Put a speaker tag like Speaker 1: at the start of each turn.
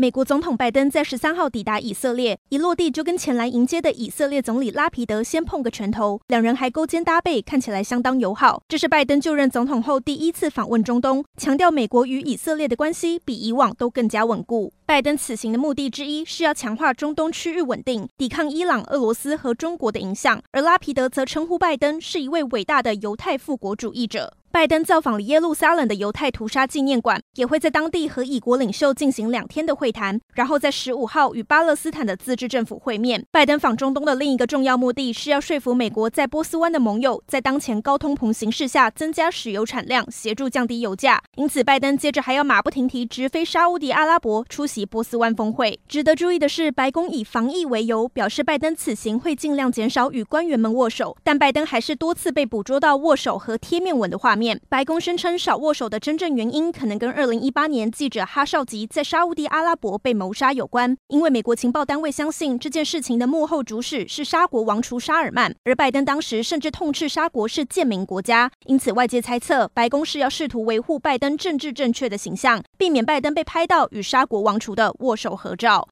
Speaker 1: 美国总统拜登在十三号抵达以色列，一落地就跟前来迎接的以色列总理拉皮德先碰个拳头，两人还勾肩搭背，看起来相当友好。这是拜登就任总统后第一次访问中东，强调美国与以色列的关系比以往都更加稳固。拜登此行的目的之一是要强化中东区域稳定，抵抗伊朗、俄罗斯和中国的影响。而拉皮德则称呼拜登是一位伟大的犹太复国主义者。拜登造访了耶路撒冷的犹太屠杀纪念馆，也会在当地和以国领袖进行两天的会谈，然后在十五号与巴勒斯坦的自治政府会面。拜登访中东的另一个重要目的是要说服美国在波斯湾的盟友，在当前高通膨形势下增加石油产量，协助降低油价。因此，拜登接着还要马不停蹄直飞沙乌地阿拉伯出席波斯湾峰会。值得注意的是，白宫以防疫为由，表示拜登此行会尽量减少与官员们握手，但拜登还是多次被捕捉到握手和贴面吻的画面。面白宫声称少握手的真正原因，可能跟二零一八年记者哈绍吉在沙乌地阿拉伯被谋杀有关。因为美国情报单位相信这件事情的幕后主使是沙国王储沙尔曼，而拜登当时甚至痛斥沙国是贱民国家。因此外界猜测，白宫是要试图维护拜登政治正确的形象，避免拜登被拍到与沙国王储的握手合照。